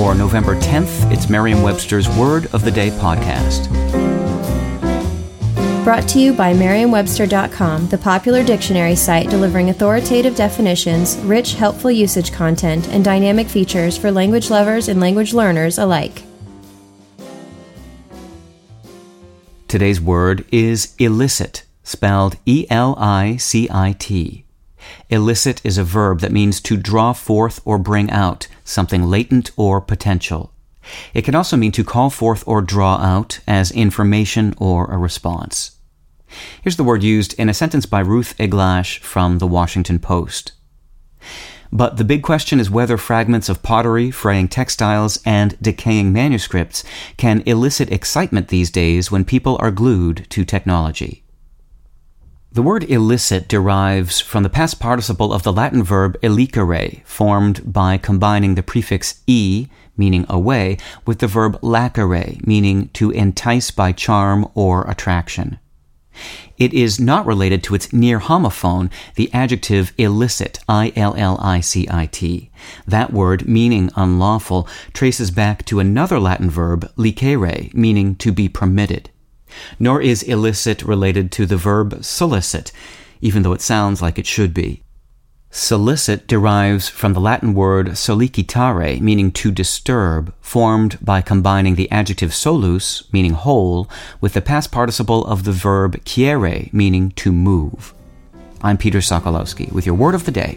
For November 10th, it's Merriam-Webster's Word of the Day podcast. Brought to you by Merriam-Webster.com, the popular dictionary site delivering authoritative definitions, rich, helpful usage content, and dynamic features for language lovers and language learners alike. Today's word is elicit, spelled E L I C I T. Elicit is a verb that means to draw forth or bring out something latent or potential. It can also mean to call forth or draw out as information or a response. Here's the word used in a sentence by Ruth Eglash from the Washington Post. But the big question is whether fragments of pottery, fraying textiles, and decaying manuscripts can elicit excitement these days when people are glued to technology. The word elicit derives from the past participle of the Latin verb elicere, formed by combining the prefix e, meaning away, with the verb lacere, meaning to entice by charm or attraction. It is not related to its near homophone, the adjective illicit, I-L-L-I-C-I-T. That word, meaning unlawful, traces back to another Latin verb, licere, meaning to be permitted nor is elicit related to the verb solicit, even though it sounds like it should be. Solicit derives from the Latin word sollicitare, meaning to disturb, formed by combining the adjective sollus, meaning whole, with the past participle of the verb ciēre, meaning to move. I'm Peter Sokolowski with your word of the day.